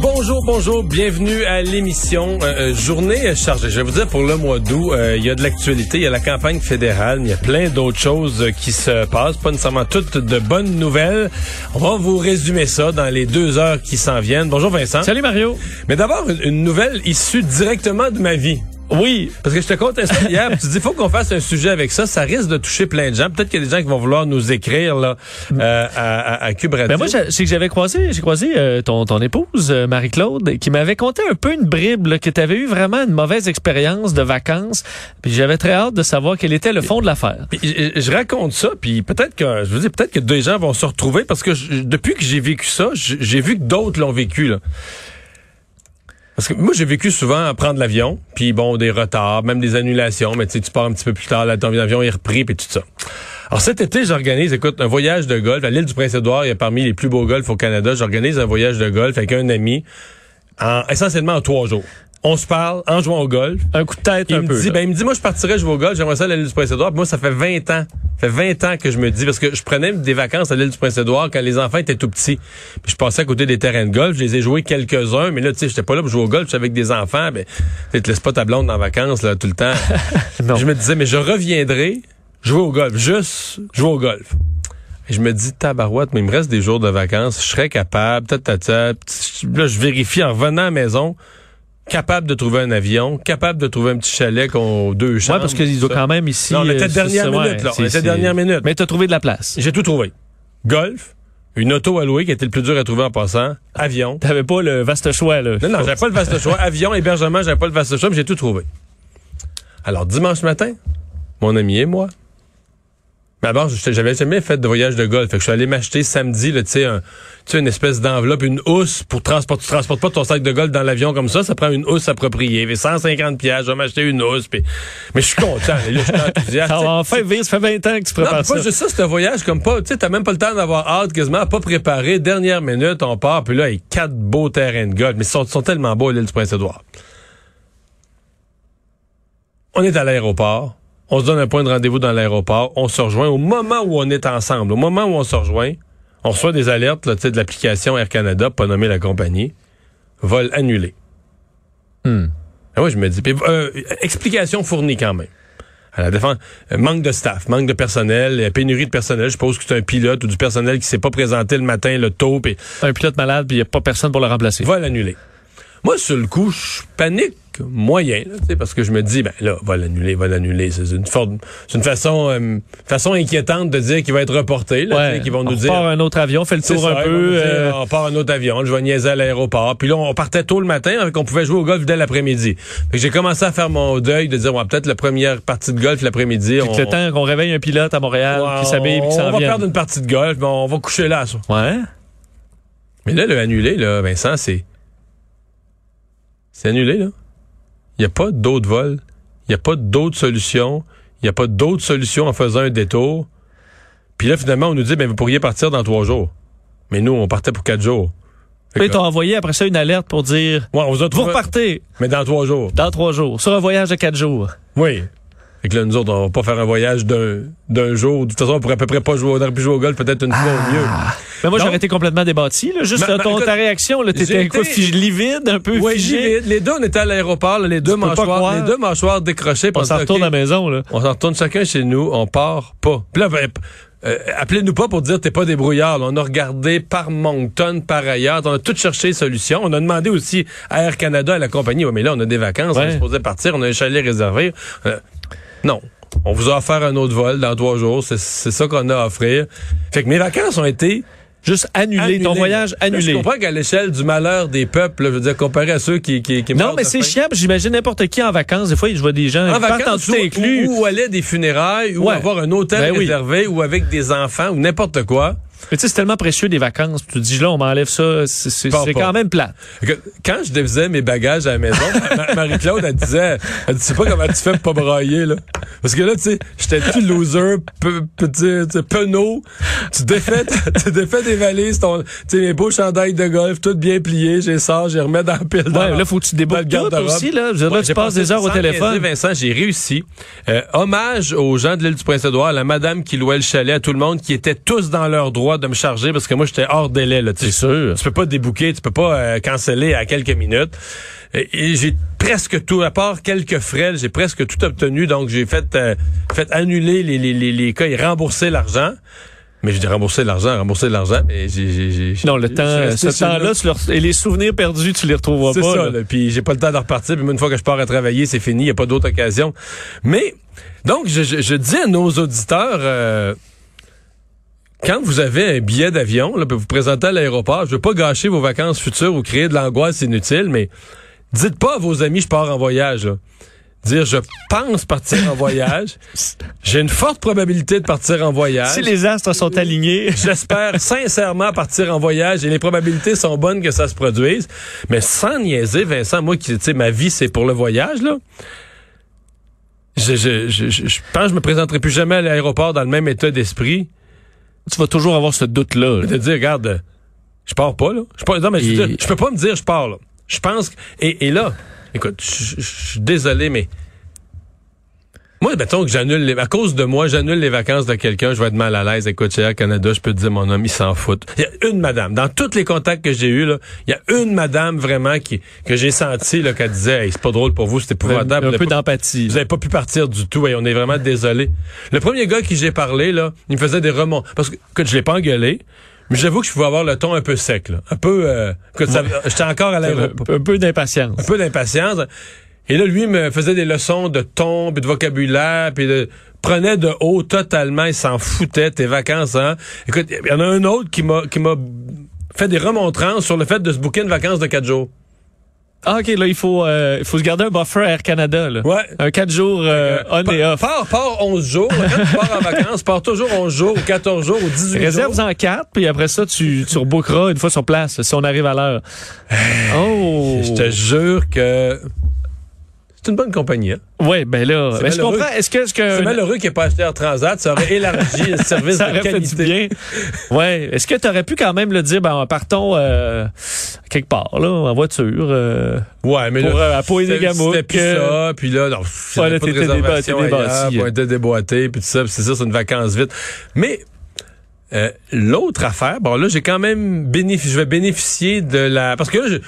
Bonjour, bonjour, bienvenue à l'émission euh, euh, Journée chargée. Je vais vous dire, pour le mois d'août, euh, il y a de l'actualité, il y a la campagne fédérale, il y a plein d'autres choses qui se passent, pas nécessairement toutes de bonnes nouvelles. On va vous résumer ça dans les deux heures qui s'en viennent. Bonjour Vincent. Salut Mario. Mais d'abord, une, une nouvelle issue directement de ma vie. Oui. Parce que je te ça hier, tu dis faut qu'on fasse un sujet avec ça, ça risque de toucher plein de gens. Peut-être qu'il y a des gens qui vont vouloir nous écrire là euh, à, à, à Cube Radio. Ben moi, c'est que j'avais croisé, j'ai croisé euh, ton, ton épouse euh, Marie-Claude, qui m'avait conté un peu une bribe là, que tu avais eu vraiment une mauvaise expérience de vacances. Puis j'avais très hâte de savoir quel était le fond de l'affaire. Puis je, je raconte ça, puis peut-être que je veux dire peut-être que des gens vont se retrouver parce que je- depuis que j'ai vécu ça, j'ai vu que d'autres l'ont vécu là. Parce que moi, j'ai vécu souvent à prendre l'avion, puis bon, des retards, même des annulations, mais tu sais, tu pars un petit peu plus tard, là, ton avion est repris, puis tout ça. Alors cet été, j'organise, écoute, un voyage de golf à l'île du Prince-Édouard, il y parmi les plus beaux golfs au Canada. J'organise un voyage de golf avec un ami, en, essentiellement en trois jours. On se parle en jouant au golf. Un coup de tête Il un me peu. dit, là. ben, il me dit, moi, je partirais, vais au golf, j'aimerais ça à l'île du Prince-Édouard. Moi, ça fait 20 ans. Ça fait 20 ans que je me dis, parce que je prenais des vacances à l'île du Prince-Édouard quand les enfants étaient tout petits. Puis je passais à côté des terrains de golf, je les ai joués quelques-uns, mais là, tu sais, j'étais pas là pour jouer au golf, j'étais avec des enfants, ben, tu te laisses pas ta blonde en vacances, là, tout le temps. Non. Je me disais, mais je reviendrai jouer au golf, juste jouer au golf. Et je me dis, tabarouette, mais il me reste des jours de vacances, je serais capable, ta, ta, ta. Là, je vérifie en revenant à la maison, capable de trouver un avion, capable de trouver un petit chalet qu'on deux chambres. Ouais, parce qu'il doit ça. quand même ici. Non, on était euh, dernière minute, ouais, là. On était dernière minute. Mais t'as trouvé de la place. J'ai tout trouvé. Golf, une auto à louer qui était le plus dur à trouver en passant, avion. T'avais pas le vaste choix, là. Non, non, j'avais pas le vaste choix. Avion, hébergement, j'avais pas le vaste choix, mais j'ai tout trouvé. Alors, dimanche matin, mon ami et moi. Mais j'étais- j'avais jamais fait de voyage de golf. Fait que je suis allé m'acheter samedi, tu sais, un- tu sais, une espèce d'enveloppe, une housse pour transporter. Tu transportes pas ton sac de golf dans l'avion comme ça, ça prend une housse appropriée. Fait 150 pièces, je vais m'acheter une housse. puis- Mais je suis content. là, je suis enthousiaste. Ah, enfin, Vince, ça fait 20 ans que tu Non, prépares pas ça. juste ça, c'est un voyage comme pas, tu sais, t'as même pas le temps d'avoir hâte quasiment, pas préparé. Dernière minute, on part, puis là, il y a quatre beaux terrains de golf, mais ils sont, sont tellement beaux à l'île du Prince-Édouard. On est à l'aéroport, on se donne un point de rendez-vous dans l'aéroport, on se rejoint au moment où on est ensemble, au moment où on se rejoint, on reçoit des alertes, là, tu sais, de l'application Air Canada, pas nommer la compagnie, vol annulé. Hmm. Ah oui, je me dis, euh, explication fournie quand même. À la défense, euh, manque de staff, manque de personnel, euh, pénurie de personnel. Je suppose que c'est un pilote ou du personnel qui s'est pas présenté le matin, le tôt, puis Un pilote malade, puis il n'y a pas personne pour le remplacer. va l'annuler. Moi, sur le coup, je panique moyen, là, tu sais, parce que je me dis, ben là, va l'annuler, va l'annuler. C'est une, forme- c'est une façon, euh, façon inquiétante de dire qu'il va être reporté, là, tu sais, qu'ils vont nous on dire. part un autre avion, fait le tour ça, un peu. dire, euh, on part un autre avion, je vais niaiser à l'aéroport. Puis là, on partait tôt le matin, avec on pouvait jouer au golf dès l'après-midi. Fait que j'ai commencé à faire mon deuil de dire, ouais, peut-être la première partie de golf l'après-midi. que le temps qu'on réveille un pilote à Montréal, Ouais, qui s'habille, qui on s'en va vient. perdre une partie de golf, mais on va coucher là. ça. Ouais. Mais là, le annulé, là, Vincent, c'est. C'est annulé, là. Il n'y a pas d'autres vols. Il n'y a pas d'autres solutions. Il n'y a pas d'autres solutions en faisant un détour. Puis là, finalement, on nous dit, ben, vous pourriez partir dans trois jours. Mais nous, on partait pour quatre jours. Que- t'as envoyé après ça une alerte pour dire Ouais, on vous a Vous repartez Mais dans trois jours. dans trois jours, sur un voyage de quatre jours. Oui. Fait que là, nous autres, on va pas faire un voyage d'un, d'un jour. De toute façon, on pourrait à peu près pas jouer, on aurait pu jouer au golf peut-être une fois au mieux. Mais moi, j'aurais été complètement débattu. Là. Juste Ma- là, ma- ton, écoute, ta réaction, t'étais quoi, été- livide, un peu Oui, figé. Les deux, on était à l'aéroport, les deux mâchoires, les deux mâchoires décrochés. puis On s'en retourne à la maison. Là. On s'en retourne chacun chez nous, on part pas. Puis là, ben, euh, appelez-nous pas pour dire t'es pas débrouillard. là. On a regardé par Moncton, par ailleurs. On a tout cherché solution. On a demandé aussi à Air Canada, à la compagnie, Ouais, mais là, on a des vacances, on Ouais. est supposé partir, on a un chalet réservé. Euh, non. On vous a offert un autre vol dans trois jours. C'est ça qu'on a à offrir. Fait que mes vacances ont été Juste annulé, ton annulées. voyage Là, Je annulé. comprends qu'à l'échelle du malheur des peuples, je veux dire, comparé à ceux qui, qui, qui Non, mais c'est chiant. J'imagine n'importe qui en vacances. Des fois, je vois des gens en vacances tout ou, inclus. ou, ou aller à des funérailles ou Ouais. avoir un hôtel Ben oui. réservé ou avec des enfants ou n'importe quoi. Mais tu sais, c'est tellement précieux des vacances. Tu te dis, là, on m'enlève ça. C'est quand même plat. Quand je défaisais mes bagages à la maison, Ma- Marie-Claude, elle disait, elle dit, tu sais pas comment tu fais pour pas brailler, là. Parce que là, tu sais, j'étais tout loser, pe- sais, penaud. Tu défais, tu défais des valises, ton, tu sais, mes beaux chandails de golf, tout bien pliés, j'ai ça, j'ai remis dans la pile Ouais, dans- là, faut que tu déboucles tout aussi, là. Je Ouais, tu passes des heures au téléphone. Vincent, j'ai réussi. Euh, hommage aux gens de l'île du Prince-Édouard, la madame qui louait le chalet à tout le monde, qui étaient tous dans leur droit de me charger parce que moi, j'étais hors délai, là, tu sais. C'est sûr. Tu peux pas débouquer, tu peux pas euh, canceller à quelques minutes. Et, et j'ai presque tout, à part quelques frais, j'ai presque tout obtenu. Donc, j'ai fait, euh, fait annuler les, les, les, les cas et rembourser l'argent. Mais j'ai dit rembourser l'argent, rembourser l'argent. Mais j'ai, Non, le temps, je ce le- temps-là, et les souvenirs perdus, tu les retrouveras c'est pas. ça, là. là. Puis j'ai pas le temps de repartir. Puis une fois que je pars à travailler, c'est fini. Il n'y a pas d'autre occasion. Mais, donc, je, je, je dis à nos auditeurs, euh, quand vous avez un billet d'avion, là, vous présentez à l'aéroport, je veux pas gâcher vos vacances futures ou créer de l'angoisse inutile, mais dites pas à vos amis, je pars en voyage. là. Dire, je pense partir en voyage. J'ai une forte probabilité de partir en voyage. Si les astres sont alignés. J'espère sincèrement partir en voyage et les probabilités sont bonnes que ça se produise. Mais sans niaiser, Vincent, moi qui, tu sais, ma vie, c'est pour le voyage, là. Je, je, je, je, je pense que je me présenterai plus jamais à l'aéroport dans le même état d'esprit. Tu vas toujours avoir ce doute-là. là. De dire, regarde, je pars pas, là. Je, pars, non, mais je, veux Et- dire, je peux pas me dire, je pars, là. Je pense que, et, et là, écoute, je je- je suis désolé, mais moi, mettons que j'annule les, à cause de moi, j'annule les vacances de quelqu'un, je vais être mal à l'aise. Écoute, chez Air Canada, je peux te dire, mon homme, il s'en fout. Il y a une madame, dans tous les contacts que j'ai eus, là, il y a une madame vraiment qui, que j'ai senti, là, qu'elle disait, hey, c'est pas drôle pour vous, c'est épouvantable. un Vous peu pas- d'empathie. vous avez pas pu partir du tout et on est vraiment désolé. Le premier gars qui j'ai parlé, là, il me faisait des remonts. Parce que, que je l'ai pas engueulé, mais j'avoue que je pouvais avoir le ton un peu sec, là. Un peu, euh, que ça- j'étais encore à Un, l'aéroport un peu d'impatience. un peu d'impatience. Et là, lui me faisait des leçons de ton, puis de vocabulaire, puis de prenait de haut totalement, il s'en foutait tes vacances. Hein? Écoute, il y en a un autre qui m'a qui m'a fait des remontrances sur le fait de se booker une vacance de quatre jours. Ah, OK, là, il faut, euh, il faut se garder un buffer Air Canada. Là. Ouais. Un 4 jours euh, on et off. Pars, pars 11 jours. Quand tu pars en vacances, pars toujours 11 jours, ou 14 jours, ou 18 jours. Réserve-en 4, puis après ça, tu, tu rebookeras une fois sur place, si on arrive à l'heure. Oh! Je te jure que c'est une bonne compagnie. Hein? Ouais, ben là, ben, je comprends. Est-ce que, est-ce que C'est malheureux qu'il n'ait pas acheté Air Transat. Ça aurait élargi le service ça de aurait fait du qualité. bien? Ouais. Est-ce que tu aurais pu quand même le dire, ben, partons euh, quelque part, là, en voiture, euh, Ouais, mais pour, là, euh, à Pointe-des-Gamouk, C'était plus ça, puis là, non, Ouais, là, pas de réservation débattu. déboîté, puis tout ça, puis c'est ça, c'est une vacance vite. Mais euh, l'autre affaire, bon là, j'ai quand même bénéficié, je vais bénéficier de la... Parce que là,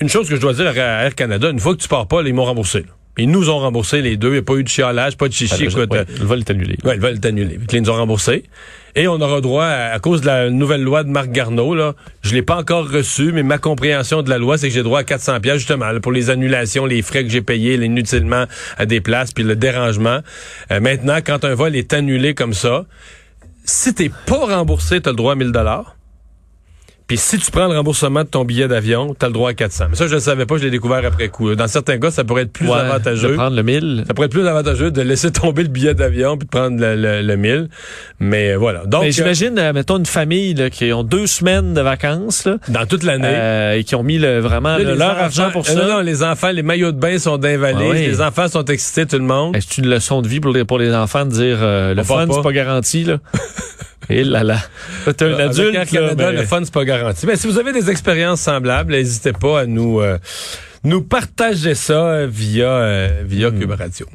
une chose que je dois dire à Air Canada, une fois que tu pars pas, là, ils m'ont remboursé. là. Ils nous ont remboursé les deux, il n'y a pas eu de chialage, pas de chichi, écoute. ouais, le vol est annulé. Ouais, ils veulent t'annuler. Ils nous ont remboursé. Et on aura droit, à, à cause de la nouvelle loi de Marc Garneau, là, je l'ai pas encore reçu, mais ma compréhension de la loi, c'est que j'ai droit à 400 pièces justement, là, pour les annulations, les frais que j'ai payés là, inutilement à des places, puis le dérangement. Euh, maintenant, quand un vol est annulé comme ça, si t'es pas remboursé, t'as le droit à 1000 dollars. Puis si tu prends le remboursement de ton billet d'avion, t'as le droit à 400. Mais ça, je ne savais pas, je l'ai découvert après coup. Dans certains cas, ça pourrait être plus Ouais, avantageux. De prendre le 1000. Ça pourrait être plus avantageux de laisser tomber le billet d'avion puis de prendre le, le, le 1000. Mais euh, voilà. Donc, Mais euh, j'imagine, euh, mettons, une famille là, qui ont deux semaines de vacances là, dans toute l'année. euh, et qui ont mis le, vraiment là, leur enfants- argent pour ça. Non, non, les enfants, les maillots de bain sont d'invalides. Ah oui. Les enfants sont excités, tout le monde. Est-ce une leçon de vie pour les, pour les enfants de dire euh, le fun, c'est pas garanti, là? Et là là. Là, T'es un Avec adulte, là, Canada, mais- le fun, c'est pas garanti. Mais si vous avez des expériences semblables, n'hésitez pas à nous, euh, nous partager ça euh, via, euh, via Cube Radio.